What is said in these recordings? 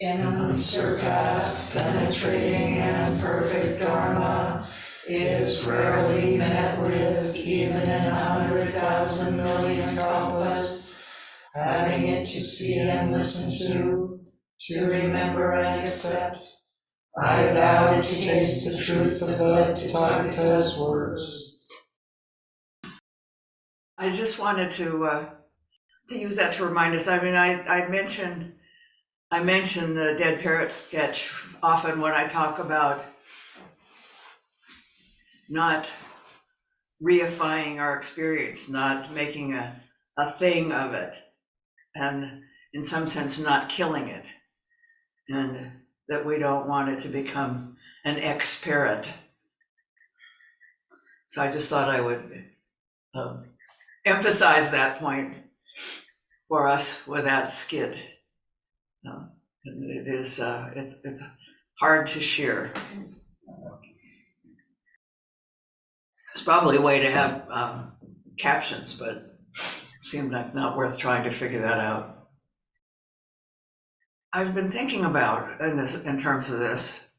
in unsurpassed, penetrating, and perfect Dharma is rarely met with even in a hundred thousand million kalpas. Having it to see and listen to, to remember and accept, I vow to taste the truth of the Tathagata's words. I just wanted to, uh, to use that to remind us, I mean, I, I mentioned, I mention the dead parrot sketch often when I talk about not reifying our experience, not making a, a thing of it, and in some sense, not killing it. And that we don't want it to become an ex-parrot. So I just thought I would um, emphasize that point for us with that skit. Uh, It is, uh, it's, it's hard to share. It's probably a way to have um, captions, but seemed like not worth trying to figure that out. I've been thinking about in this, in terms of this,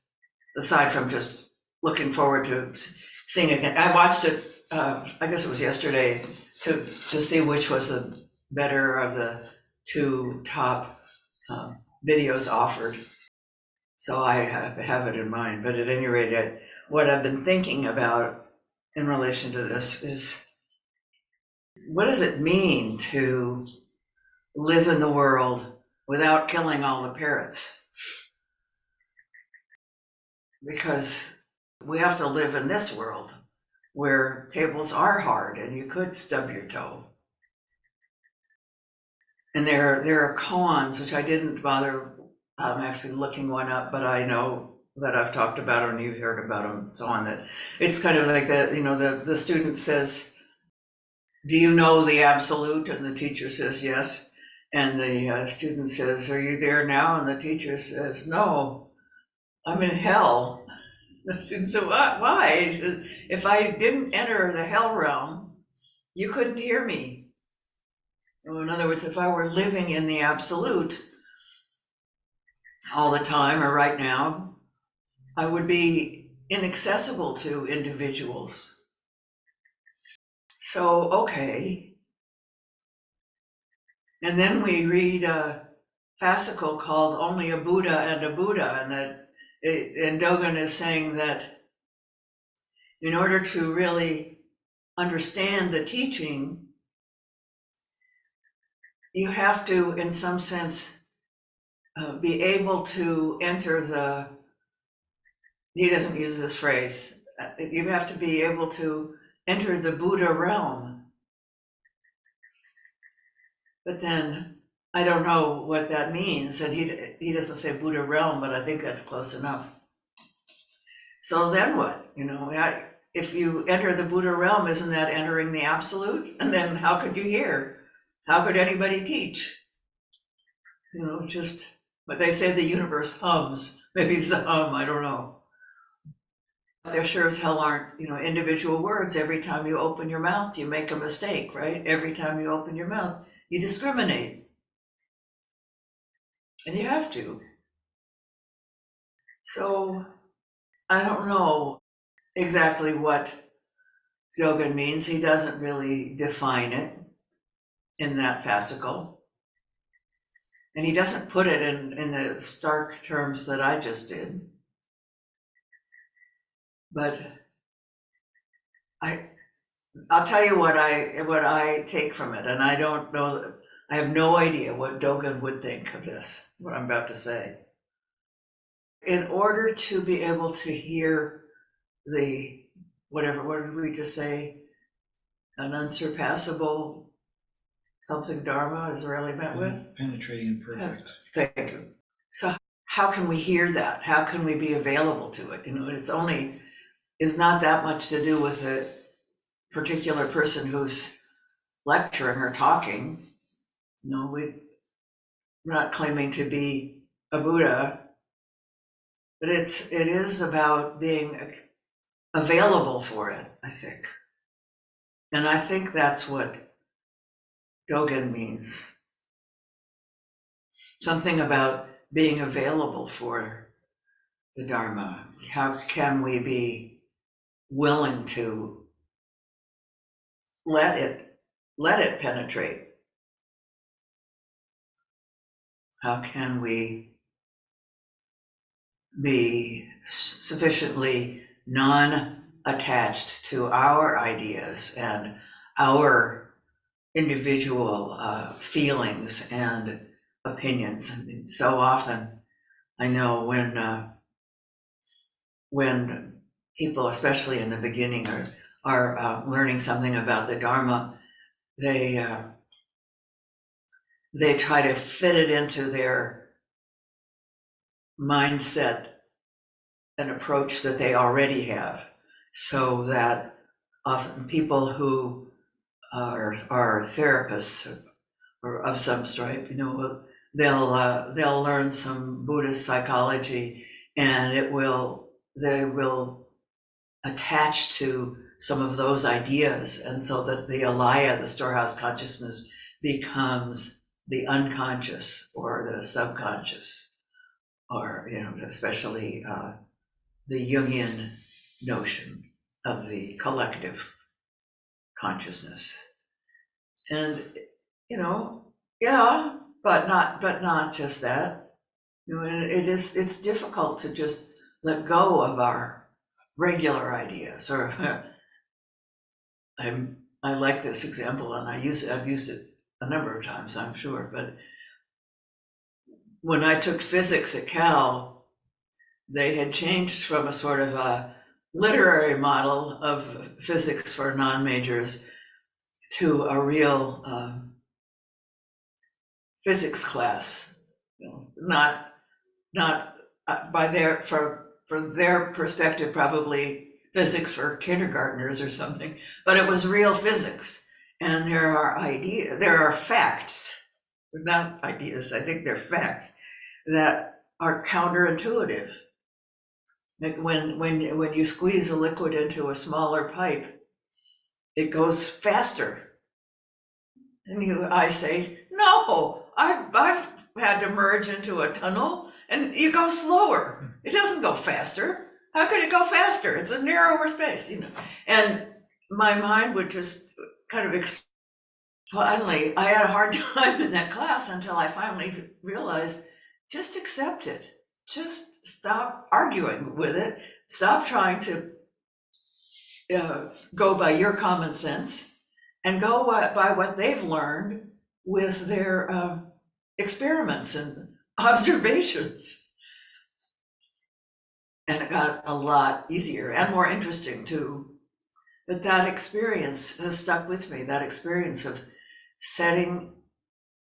aside from just looking forward to seeing it again. I watched it, uh, I guess it was yesterday, to, to see which was the better of the two top um, videos offered. So I have, it in mind, but at any rate, what I've been thinking about in relation to this is what does it mean to live in the world without killing all the parrots? Because we have to live in this world where tables are hard and you could stub your toe. And there, there are koans, which I didn't bother um, actually looking one up, but I know that I've talked about and you've heard about them so on. That it's kind of like that, you know, the, the student says, Do you know the absolute? And the teacher says, Yes. And the uh, student says, Are you there now? And the teacher says, No, I'm in hell. The student said, "What? Why? Says, If I didn't enter the hell realm, you couldn't hear me. In other words, if I were living in the absolute all the time or right now, I would be inaccessible to individuals. So, okay. And then we read a fascicle called Only a Buddha and a Buddha, and that, and Dogen is saying that in order to really understand the teaching, you have to, in some sense, uh, be able to enter the, he doesn't use this phrase, uh, you have to be able to enter the Buddha realm. But then, I don't know what that means, and he, he doesn't say Buddha realm, but I think that's close enough. So then what, you know, if you enter the Buddha realm, isn't that entering the absolute? And then how could you hear? How could anybody teach? You know, just, but they say the universe hums, maybe it's a hum, I don't know. But there sure as hell aren't, you know, individual words. Every time you open your mouth, you make a mistake, right? Every time you open your mouth, you discriminate. And you have to. So I don't know exactly what Dogen means. He doesn't really define it in that fascicle. And he doesn't put it in, in the stark terms that I just did. But I, I'll tell you what I, what I take from it, and I don't know, I have no idea what Dogen would think of this, what I'm about to say. In order to be able to hear the, whatever, what did we just say? An unsurpassable something Dharma is rarely met with? Penetrating and perfect. Thank you. So how can we hear that? How can we be available to it? You know, it's only, is not that much to do with a particular person who's lecturing or talking. No, we, we're not claiming to be a Buddha. But it's, it is about being available for it, I think. And I think that's what Dogen means something about being available for the Dharma? How can we be willing to let it, let it penetrate? How can we be sufficiently non-attached to our ideas and our individual uh, feelings and opinions. So often, I know when uh, when people, especially in the beginning, are are uh, learning something about the Dharma, they uh, they try to fit it into their mindset and approach that they already have, so that often people who are are therapists or of some stripe, you know, they'll uh, they'll learn some Buddhist psychology, and it will they will attach to some of those ideas, and so that the alaya, the storehouse consciousness, becomes the unconscious or the subconscious, or you know, especially uh, the Jungian notion of the collective consciousness. And, you know, yeah, but not, but not just that. You know, it is, it's difficult to just let go of our regular ideas or I'm, I like this example and I use, I've used it a number of times, I'm sure, but when I took physics at Cal, they had changed from a sort of a literary model of physics for non-majors to a real um, physics class. Not not uh, by their for for their perspective, probably physics for kindergartners or something, but it was real physics. And there are idea, there are facts, not ideas. I think they're facts that are counterintuitive. Like when when when you squeeze a liquid into a smaller pipe, it goes faster. And you, I say, no, I've I've had to merge into a tunnel, and you go slower. It doesn't go faster. How could it go faster? It's a narrower space, you know. And my mind would just kind of ex- finally. I had a hard time in that class until I finally realized just accept it just stop arguing with it. Stop trying to uh, go by your common sense and go by, what they've learned with their um, experiments and observations. And it got a lot easier and more interesting too. But that experience has stuck with me, that experience of setting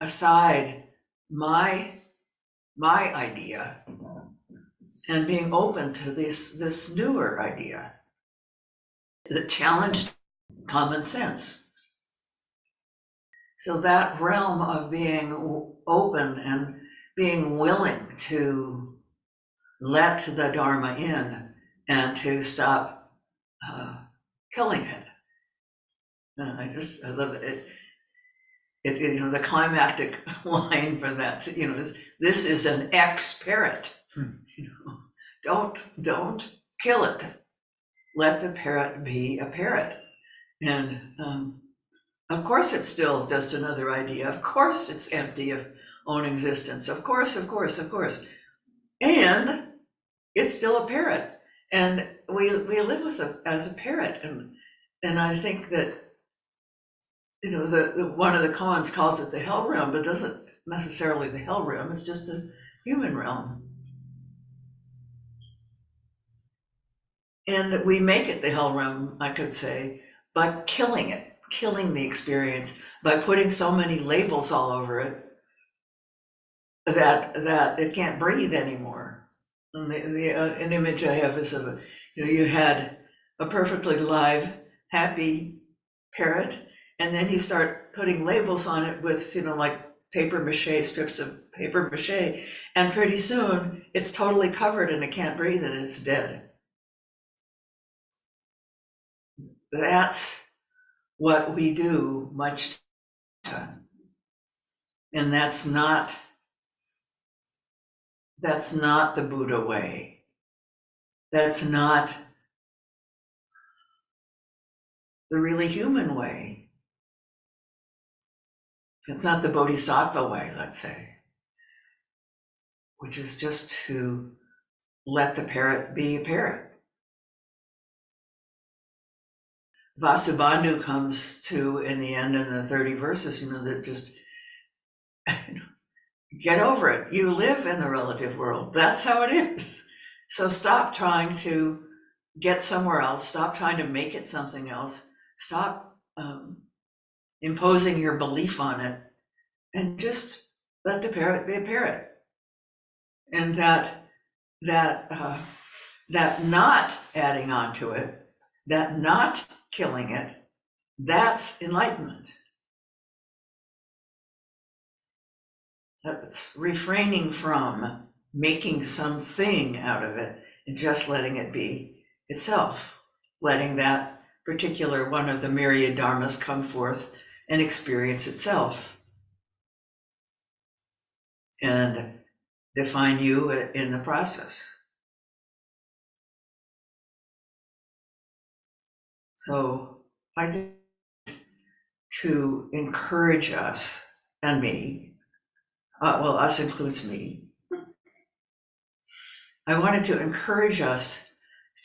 aside my my idea and being open to this this newer idea that challenged common sense. So that realm of being open and being willing to let the dharma in and to stop uh, killing it. And i just i love it. It, it, you know, the climactic line for that, you know, is this is an ex parrot. Hmm. You know, don't don't kill it. Let the parrot be a parrot. And um, of course, it's still just another idea. Of course, it's empty of own existence. Of course, of course, of course. And it's still a parrot. And we we live with it as a parrot. And and I think that you know, the, the one of the koans calls it the hell realm, but doesn't necessarily the hell realm, it's just the human realm. And we make it the hell realm, I could say, by killing it, killing the experience, by putting so many labels all over it that that it can't breathe anymore. And the, the uh, an image I have is of a, you know, you had a perfectly live, happy parrot, and then you start putting labels on it with, you know, like paper mache, strips of paper mache, and pretty soon it's totally covered and it can't breathe and it's dead. That's what we do much time. And that's not that's not the Buddha way. That's not the really human way. It's not the Bodhisattva way, let's say, which is just to let the parrot be a parrot. Vasubandhu comes to in the end in the 30 verses, you know, that just get over it. You live in the relative world. That's how it is. So stop trying to get somewhere else. Stop trying to make it something else. Stop um, imposing your belief on it and just let the parrot be a parrot. And that, that, uh, that not adding on to it, that not killing it, that's enlightenment. That's refraining from making something out of it and just letting it be itself, letting that particular one of the myriad dharmas come forth and experience itself. And define you in the process. So I to encourage us and me, uh, well, us includes me. I wanted to encourage us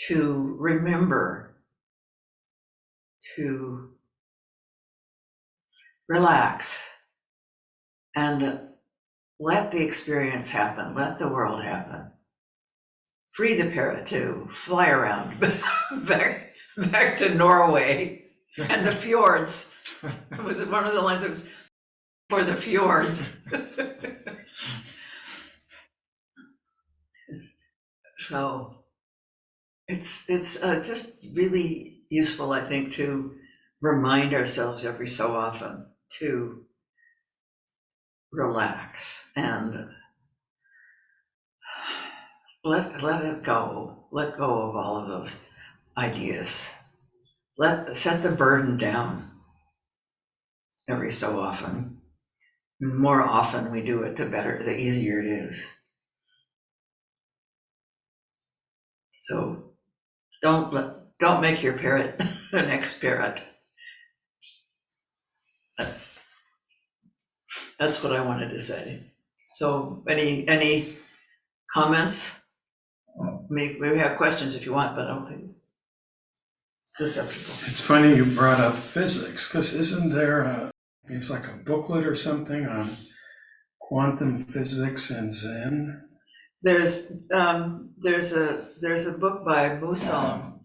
to remember to relax and let the experience happen, let the world happen. Free the parrot to fly around back, back to Norway and the fjords. Was it one of the lines that was for the fjords? so it's it's uh, just really useful, I think, to remind ourselves every so often to relax and let let it go. Let go of all of those ideas. Let set the burden down every so often. The more often we do it, the better, the easier it is. So don't let don't make your parrot an ex-parrot. That's that's what I wanted to say. So any, any comments? Maybe, we have questions if you want, but I don't think it's susceptible. It's funny you brought up physics, because isn't there a, it's like a booklet or something on quantum physics and Zen? There's, um, there's a, there's a book by Mu Soeng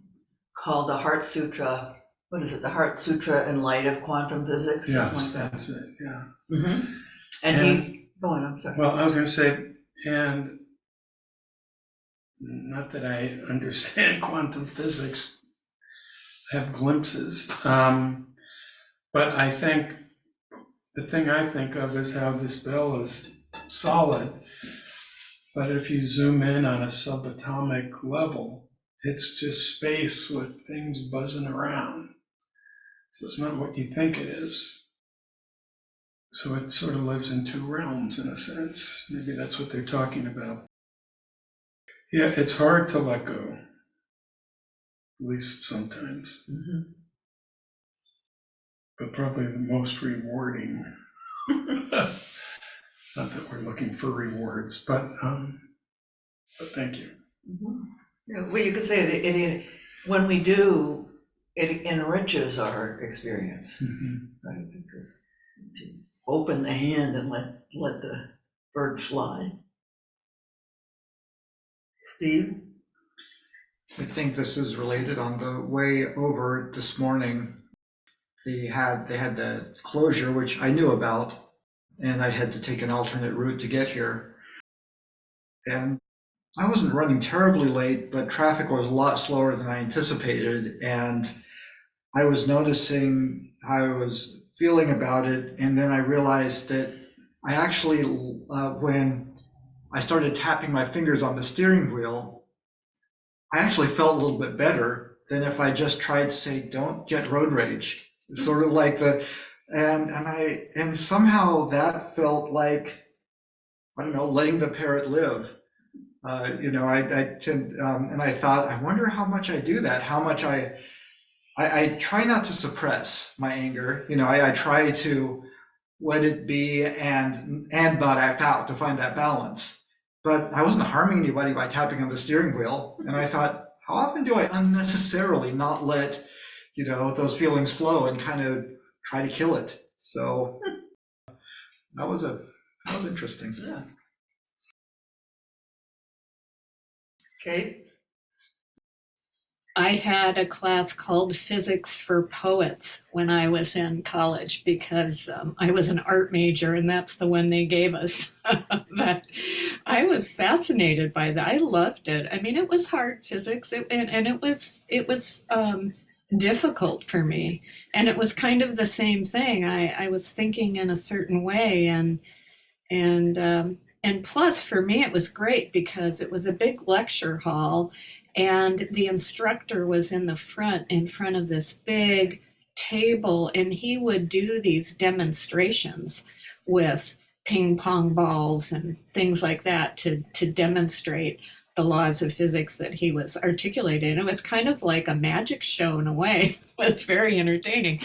called The Heart Sutra. What is it? The Heart Sutra in Light of Quantum Physics, something Yes, like that's it, yeah. Mhm. And he, go on, I'm sorry. Well, I was gonna say, and not that I understand quantum physics, I have glimpses. Um, but I think, the thing I think of is how this bell is solid. But if you zoom in on a subatomic level, it's just space with things buzzing around. So it's not what you think it is. So it sort of lives in two realms in a sense. Maybe that's what they're talking about. Yeah, it's hard to let go, at least sometimes, Mhm. but probably the most rewarding. Not that we're looking for rewards, but um, but thank you. Mhm. Yeah, Well, you could say that it, it, when we do, it enriches our experience. Mhm. right? Because if you open the hand and let, let the bird fly. Steve? I think this is related on the way over this morning. They had, they had the closure, which I knew about, and I had to take an alternate route to get here. And I wasn't running terribly late, but traffic was a lot slower than I anticipated. And I was noticing how I was feeling about it. And then I realized that I actually, uh, when I started tapping my fingers on the steering wheel, I actually felt a little bit better than if I just tried to say, don't get road rage. Sort of like the, and, and I, and somehow that felt like, I don't know, letting the parrot live. Uh, you know, I, I tend, um, and I thought, I wonder how much I do that, how much I, I, I try not to suppress my anger. You know, I, I try to let it be and and not act out to find that balance. But I wasn't harming anybody by tapping on the steering wheel, and I thought, how often do I unnecessarily not let, you know, those feelings flow and kind of try to kill it? So that was a that was interesting. Yeah. Kate? I had a class called Physics for Poets when I was in college because um, I was an art major and that's the one they gave us. but I was fascinated by that. I loved it. I mean, it was hard physics it, and, and it was it was um, difficult for me. And it was kind of the same thing. I, I was thinking in a certain way and and um, and plus for me it was great because it was a big lecture hall and the instructor was in the front in front of this big table and he would do these demonstrations with ping pong balls and things like that to to demonstrate the laws of physics that he was articulating. It was kind of like a magic show in a way. It was very entertaining.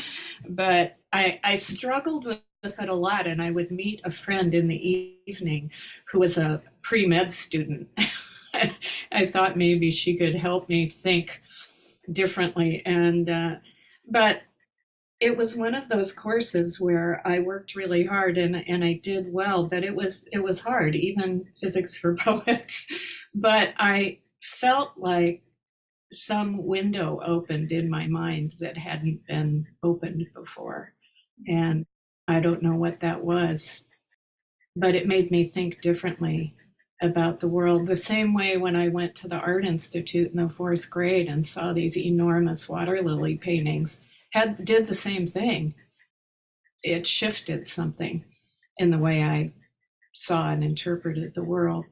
But i i struggled with with it a lot and i would meet a friend in the evening who was a pre-med student I thought maybe she could help me think differently. And, uh, but it was one of those courses where I worked really hard and, and I did well, but it was, it was hard, even physics for poets. But I felt like some window opened in my mind that hadn't been opened before. And I don't know what that was, but it made me think differently about the world. The same way when I went to the Art Institute in the fourth grade and saw these enormous water lily paintings, had did the same thing. It shifted something in the way I saw and interpreted the world.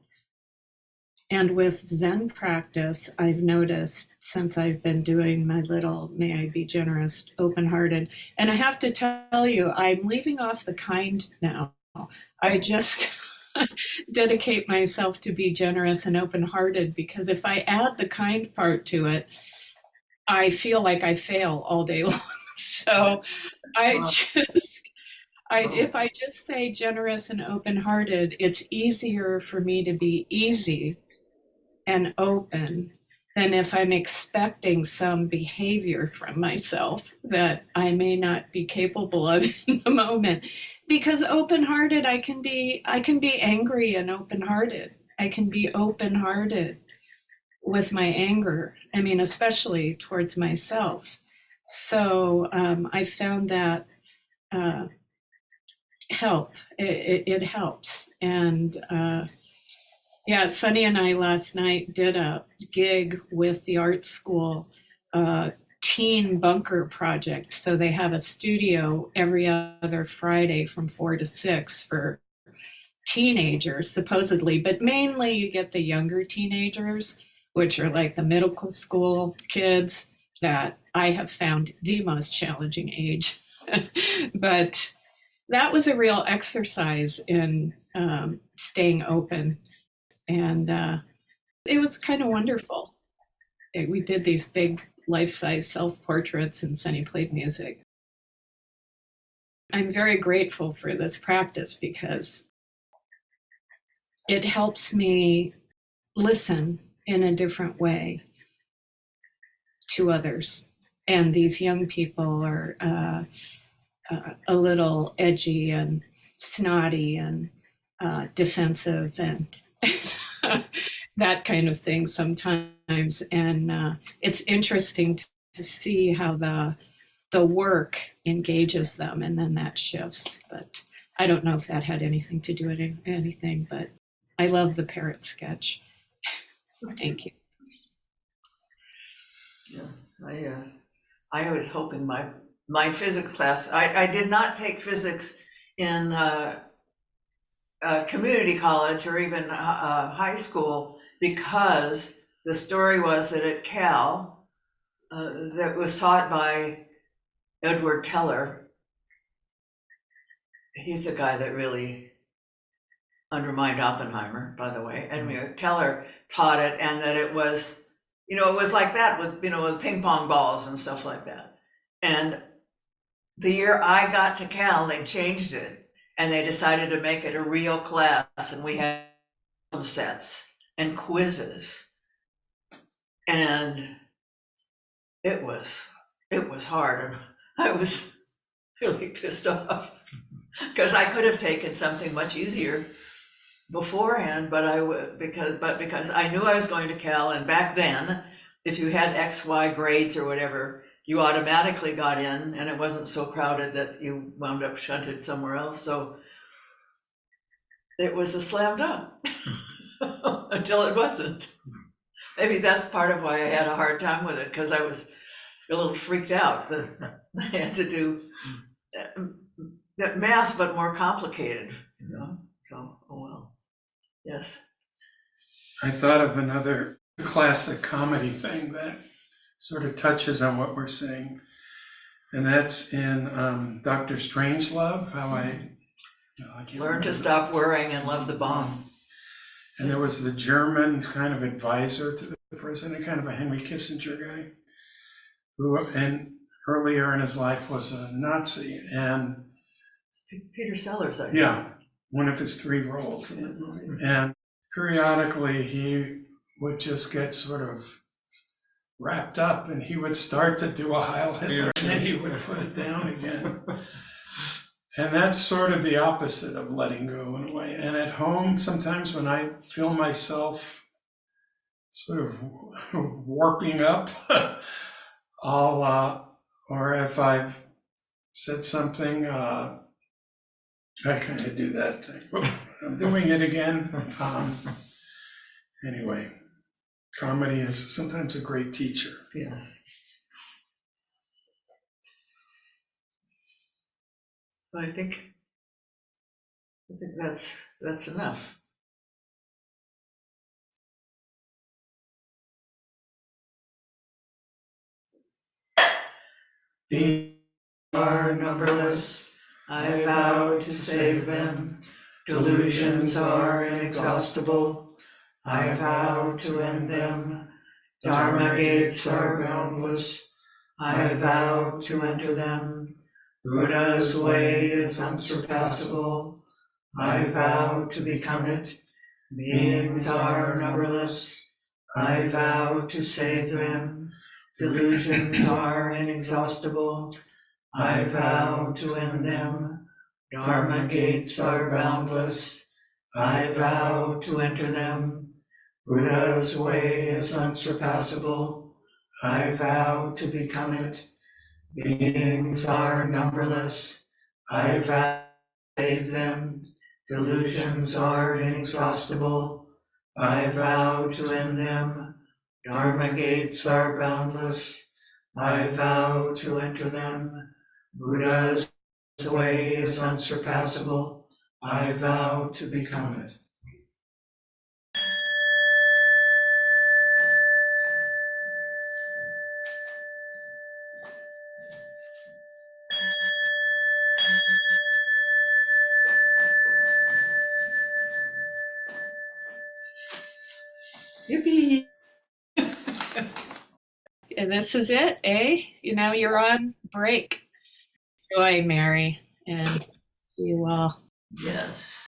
And with Zen practice, I've noticed since I've been doing my little May I Be Generous, open hearted, and I have to tell you, I'm leaving off the kind now. I just dedicate myself to be generous and open hearted because if I add the kind part to it, I feel like I fail all day long. So I just, I, if I just say generous and open hearted, it's easier for me to be easy and open than if I'm expecting some behavior from myself that I may not be capable of in the moment because open-hearted i can be i can be angry and open-hearted. I can be open-hearted with my anger i mean especially towards myself. So um, i found that uh, help it, it, it helps. And uh, yeah sunny and i last night did a gig with the art school uh, teen bunker project. So they have a studio every other Friday from four to six for teenagers, supposedly, but mainly you get the younger teenagers, which are like the middle school kids that I have found the most challenging age. but that was a real exercise in um, staying open. And uh, it was kind of wonderful. It- we did these big life-size self-portraits and Sunny played music. I'm very grateful for this practice because it helps me listen in a different way to others. And these young people are uh, uh, a little edgy and snotty and uh, defensive and that kind of thing sometimes. And uh, it's interesting to, see how the the work engages them, and then that shifts. But I don't know if that had anything to do with anything. But I love the parrot sketch. Thank you. Yeah, I, uh, I was hoping my, my physics class, I, I did not take physics in, uh, uh, community college or even, uh, uh, high school because the story was that at Cal, uh, that was taught by Edward Teller. He's a guy that really, undermined Oppenheimer, by the way, and know, Teller taught it, and that it was, you know, it was like that with, you know, with ping pong balls and stuff like that. And the year I got to Cal, they changed it, and they decided to make it a real class, and we had some sets and quizzes. And it was, it was hard, and I was really pissed off. Because I could have taken something much easier beforehand, but I would, because, but because I knew I was going to Cal, and back then, if you had X, Y grades or whatever, you automatically got in, and it wasn't so crowded that you wound up shunted somewhere else, so it was a slam dunk until it wasn't. Maybe that's part of why I had a hard time with it, because I was a little freaked out that I had to do uh, that math, but more complicated, you know, so, oh well, yes. I thought of another classic comedy thing that sort of touches on what we're saying. And that's in um, Doctor Strangelove, how I, no, I Learn to stop worrying and love the bomb. And there was the German kind of advisor to the president, kind of a Henry Kissinger guy, who, and earlier in his life was a Nazi. And P- Peter Sellers, I think. yeah, one of his three roles in the movie. And periodically, he would just get sort of wrapped up and he would start to do a Heil Hitler and then he would put it down again. And that's sort of the opposite of letting go in a way. And at home, sometimes when I feel myself sort of warping up, I'll, uh, or if I've said something, uh, I kind of do that. I'm doing it again. Um, anyway, comedy is sometimes a great teacher. Yes. So I think, I think that's, that's enough. Be are numberless, I vow to save them. Delusions are inexhaustible, I vow to end them. Dharma gates are boundless, I vow to enter them. Buddha's way is unsurpassable, I vow to become it. Beings are numberless, I vow to save them. Delusions are inexhaustible, I vow to end them. Dharma gates are boundless, I vow to enter them. Buddha's way is unsurpassable, I vow to become it. Beings are numberless, I vow to save them. Delusions are inexhaustible, I vow to end them. Dharma gates are boundless, I vow to enter them. Buddha's way is unsurpassable, I vow to become it. This is it, eh? You know, you're on break. Joy, Mary, and see you all. Yes.